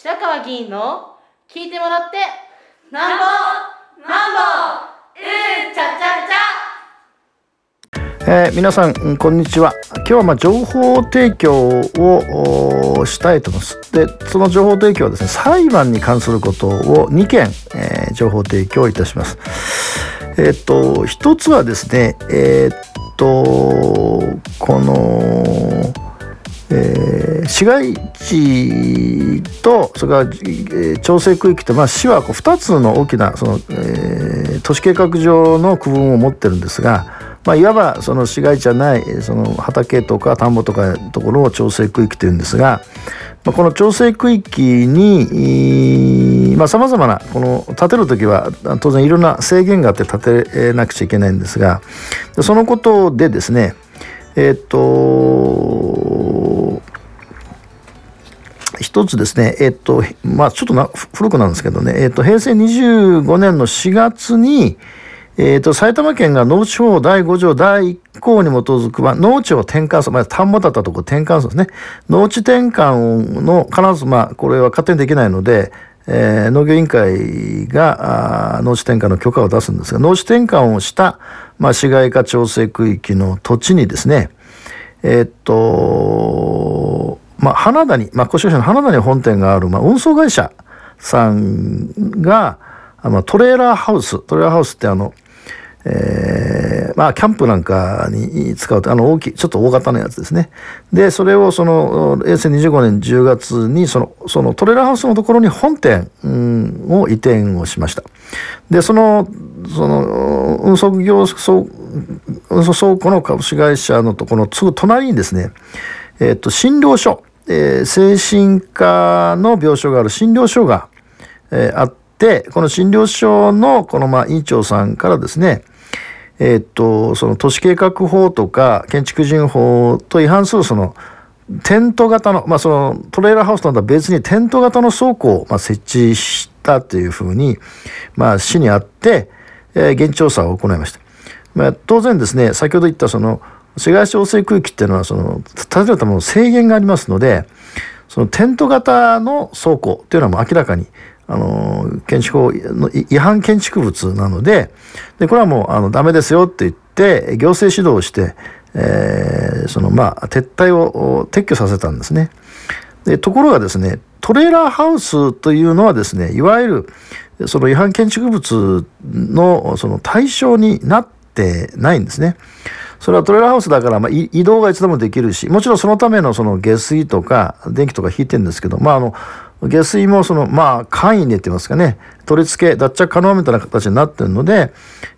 白川議員の聞いてもらってなんぼなんぼうんちゃちゃちゃ。えー、皆さんこんにちは。今日はまあ情報提供をしたいと思いますでその情報提供はですね裁判に関することを2件、えー、情報提供いたします。えっ、と一つはですねえっ、とこのえー、市街地とそれから、えー、調整区域と、まあ、市はこう2つの大きなその、えー、都市計画上の区分を持ってるんですが、まあ、いわばその市街地じゃないその畑とか田んぼとかところを調整区域というんですが、まあ、この調整区域にさまざ、まなこの建てる時は当然いろんな制限があって建てなくちゃいけないんですがそのことでですねえっ、と一つですね、えっと、まあ、ちょっとな古くなんですけどね、えっと、平成25年の4月に、えっと、埼玉県が農地法第5条第1項に基づく、まあ、農地を転換する、まあ、田んぼだったところ転換するんですね。農地転換の、必ず、まあ、これは勝手にできないので、えー、農業委員会が農地転換の許可を出すんですが、農地転換をした、まあ、市街化調整区域の土地にですね、え、っと、まあ、花田に、まあ、越谷市の花田に本店がある、まあ、運送会社さんが、まあ、トレーラーハウス、トレーラーハウスってあの、えー、まあ、キャンプなんかに使うと、あの、大きい、ちょっと大型のやつですね。で、それをその、平成25年10月に、その、そのトレーラーハウスのところに本店、うん、を移転をしました。で、その、その、運送業、運送倉庫の株式会社のところのすぐ隣にですね、えっ、と、診療所、え、精神科の病床がある診療所が、えー、あって、この診療所のこのまあ院長さんからですね、えー、っと、その都市計画法とか建築人法と違反するそのテント型の、まあそのトレーラーハウスとは別にテント型の倉庫をまあ設置したというふうに、まあ市にあって、えー、現地調査を行いました。まあ当然ですね、先ほど言ったその市街地調整区域っていうのはその建てるための制限がありますのでそのテント型の倉庫っていうのはもう明らかにあの建築法の違反建築物なのででこれはもうあのダメですよって言って行政指導をして、えー、そのまあ撤退を撤去させたんですね。でところがですねトレーラーハウスというのはですねいわゆるその違反建築物のその対象になってないんですね。それはトレーラーハウスだから、まあ、移動がいつでもできるし、もちろんそのためのその下水とか電気とか引いてるんですけど、まあ、あの、下水もその、まあ、簡易にって言いますかね、取り付け、脱着可能みたいな形になってるので、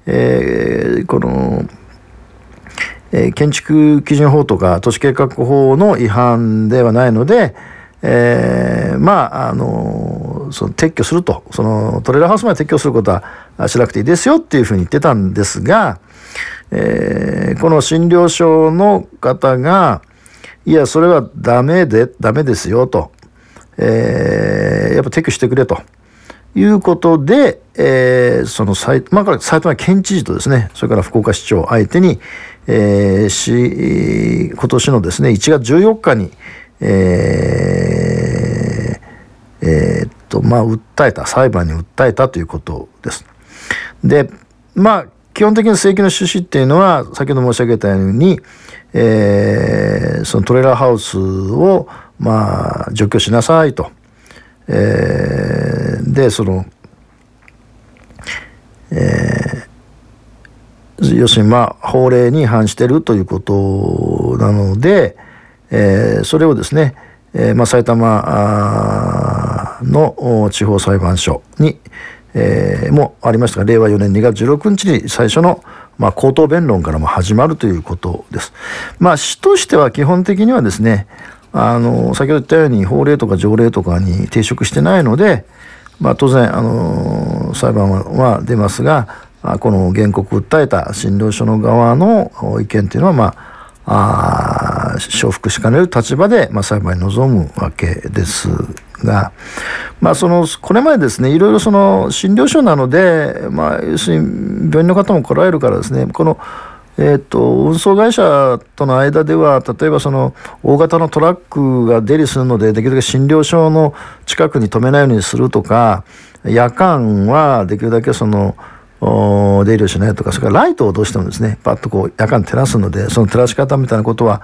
えー、この、えー、建築基準法とか都市計画法の違反ではないので、えー、まあ、あの、その撤去すると、そのトレーラーハウスまで撤去することはしなくていいですよっていうふうに言ってたんですが、えー、この診療所の方が、いや、それはダメで、ダメですよと、えー、やっぱ撤去してくれと。いうことで、えー、その埼,、まあ、埼玉県知事とですね、それから福岡市長相手に、えー、し今年のですね、1月14日に、えー、えー、っと、まあ、訴えた、裁判に訴えたということです。で、まあ、基本的に請求の趣旨っていうのは先ほど申し上げたように、えー、そのトレーラーハウスをまあ除去しなさいと。えー、でその、えー、要するにまあ法令に違反してるということなので、えー、それをですね、えーまあ、埼玉の地方裁判所に、えー、もありましたが令和4年2月16日に最初の、まあ、口頭弁論からも始まるということです。まあ、市としては基本的にはですねあの先ほど言ったように法令とか条例とかに抵触してないので、まあ、当然あの裁判は出ますがこの原告訴えた診療所の側の意見というのはまああ承服しかねる立場で、まあ、裁判に臨むわけですが、まあ、そのこれまでですねいろいろその診療所なので、まあ、要するに病院の方も来られるからですねこのえーと、運送会社との間では例えばその大型のトラックが出入りするのでできるだけ診療所の近くに止めないようにするとか夜間はできるだけその出入りをしないとかそれからライトをどうしてもですねパッとこう夜間照らすのでその照らし方みたいなことは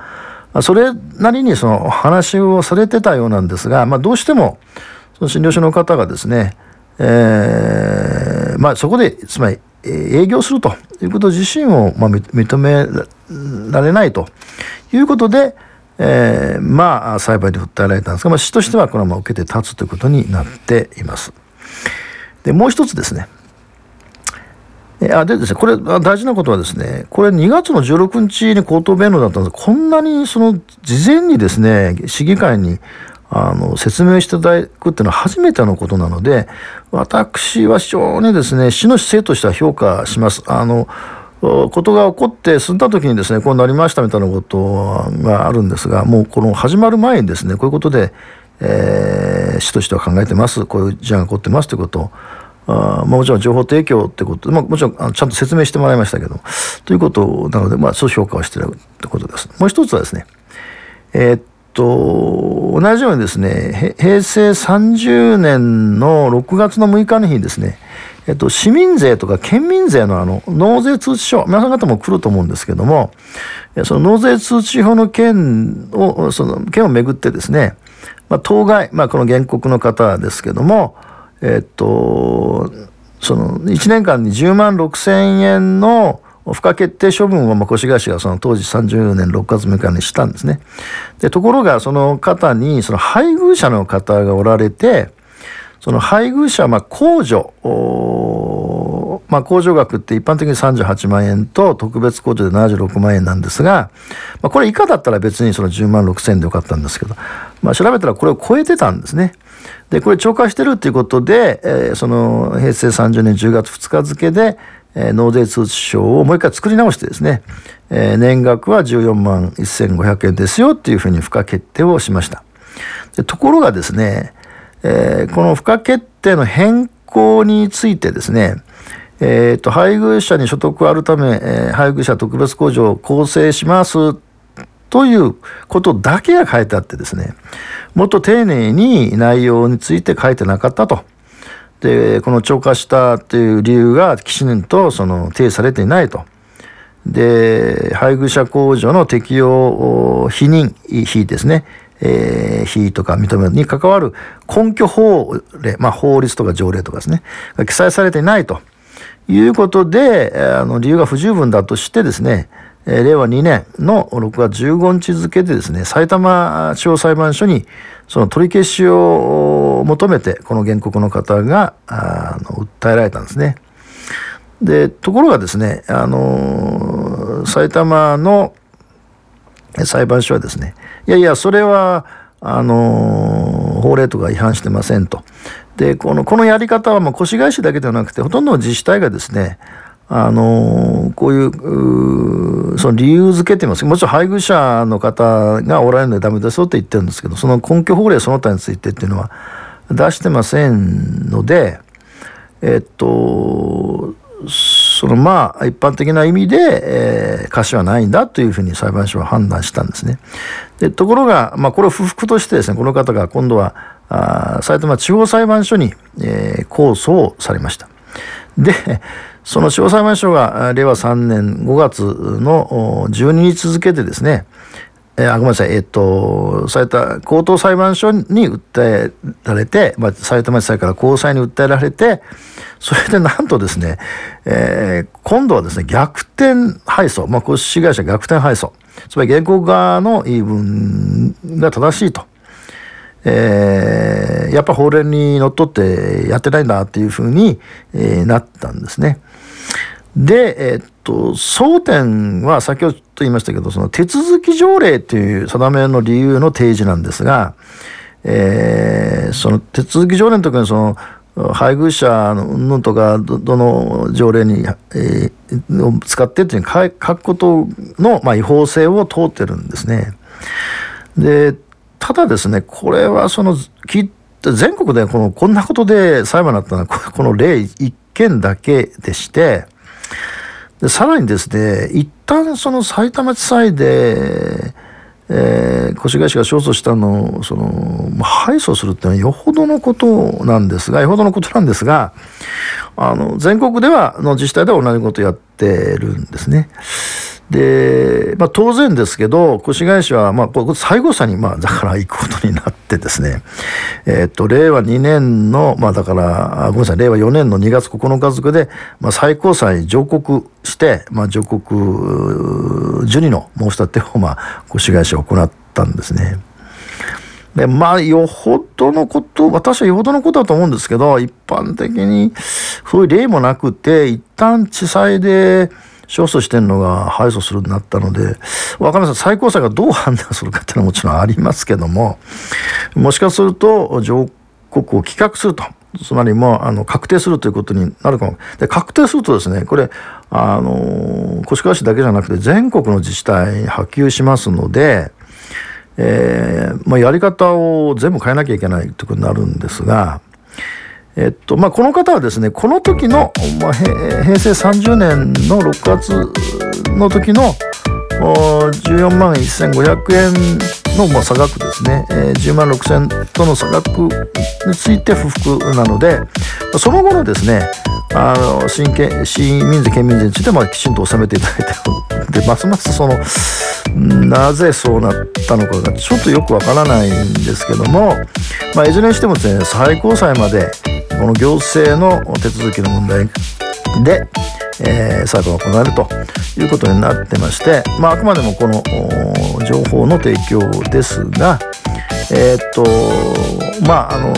それなりにその話をされてたようなんですが、まあ、どうしてもその診療所の方がですね、えーまあ、そこでつまり営業するということ自身を、まあ、認められないということで、えー、まあ裁判に訴えられたんですが、まあ、市としてはこれはま受けて立つということになっています。でもう一つですねあでですね、これ大事なことはですね、これ2月の16日に口頭弁論だったんですこんなにその事前にですね、市議会にあの説明していただくっていうのは初めてのことなので私は非常にですね市の姿勢としては評価します。あのことが起こって済んだ時にですねこうなりましたみたいなことがあるんですがもうこの始まる前にですねこういうことで、えー、市としては考えてますこういう事案が起こってますということをあもちろん情報提供ってことまあ、もちろんちゃんと説明してもらいましたけどということなので、まあ、そう評価をしているってことです。もう一つはですねえー、っと、同じようにですね、平成30年の6月の6日の日にですね、えっと、市民税とか県民税のあの納税通知書、皆さん方も来ると思うんですけども、その納税通知表の件を、その件をめぐってですね、まあ、当該、まあ、この原告の方ですけども、えっと、その1年間に10万6千円の不可決定処分をまあ越谷市がその当時30年6月6日にしたんですね。でところがその方にその配偶者の方がおられてその配偶者まあ控除まあ、控除額って一般的に38万円と特別控除で76万円なんですが、まあ、これ以下だったら別にその10万6千円でよかったんですけど、まあ、調べたらこれを超えてたんですね。でこれ超過してるっていうことで、えー、その平成30年10月2日付で、えー、納税通知書をもう一回作り直してですね、えー、年額は14万1500円ですよっていうふうに付加決定をしました。でところがですね、えー、この付加決定の変更についてですね、えーと、配偶者に所得あるため、えー、配偶者特別控除を構成しますということだけが書いてあってですねもっと丁寧に内容について書いてなかったと。でこの超過したという理由がきちんとその提示されていないと。で配偶者控除の適用否認非ですね、えー、非とか認めに関わる根拠法令、まあ、法律とか条例とかですねが記載されていないということであの理由が不十分だとしてですね令和2年の6月15日付でですね埼玉地方裁判所にその取り消しを求めてこの原告の方があの訴えられたんですね。でところがですねあの埼玉の裁判所はですねいやいやそれはあの法令とか違反してませんと。でこのこのやり方はまあ越谷市だけではなくてほとんどの自治体がですねあのこういうその理由付けって言いますもちろん配偶者の方がおられるのでダメですよって言ってるんですけどその根拠法令その他についてっていうのは出してませんのでえっとそのまあ一般的な意味で、えー、歌詞はないんだというふうに裁判所は判断したんですね。でところが、まあ、これを不服としてですねこの方が今度はあ埼玉地方裁判所に、えー、控訴をされました。でその地方裁判所が令和3年5月の12日付でですね、えー、あごめんなさい、えっ、ー、と、埼玉高等裁判所に訴えられて、まあ、埼玉地裁から高裁に訴えられて、それでなんとですね、えー、今度はですね、逆転敗訴、まあ、公式会社逆転敗訴、つまり原告側の言い分が正しいと。えー、やっぱ法令にのっとってやってないんだっていうふうに、なったんですね。で、え、っと、争点は先ほど言いましたけど、その手続き条例という定めの理由の提示なんですが、えー、その手続き条例の時にその配偶者のとかどの条例に、えー、を使ってっていう書くことの、まあ、違法性を問うてるんですね。でただですねこれはその聞全国でこのこんなことで裁判になったのはこの例一件だけでしてでさらにですね一旦その埼玉地裁で、えー、越谷市が勝訴したのをその敗訴するっていうのはよほどのことなんですがよほどのことなんですがあの全国ではの自治体では同じことをやってるんですね。で、まあ、当然ですけど越谷市は、まあ、最後さに、まあ、だから行くことになってですね、えー、と令和2年の、まあ、だからごめんなさい令和4年の2月9日付で、まあ、最高裁に上告して、まあ、上告受理の申し立てを、まあ、越谷市は行ったんですね。でまあよほどのこと私はよほどのことだと思うんですけど一般的にそういう例もなくて一旦地裁で勝訴してるのが敗訴するになったので分かりません最高裁がどう判断するかっていうのはもちろんありますけどももしかすると上告を棄却するとつまりもうあの確定するということになるかもで確定するとですねこれあの越川市だけじゃなくて全国の自治体に波及しますので、えーまあ、やり方を全部変えなきゃいけないということになるんですが。えっとまあ、この方はですねこの時の、まあ、平成30年の6月の時の14万1500円の、まあ、差額ですね、えー、10万6000円との差額について不服なのでその後のですねあの新民税県民税についてまあきちんと納めていただいてで ますますそのなぜそうなったのかがちょっとよくわからないんですけども、まあ、いずれにしてもですね最高裁までこの行政の手続きの問題で、えー、裁判が行われるということになってまして、まあ、あくまでもこの情報の提供ですが、えー、っとまああの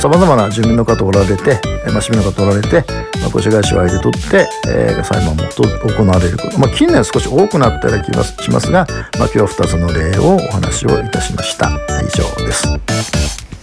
さまざまな住民の方おられて、まあ、市民の方おられて、まあ、越谷市を相手取って、えー、裁判も行われること、まあ、近年少し多くなったような気がしますが、まあ、今日は2つの例をお話をいたしました。以上です。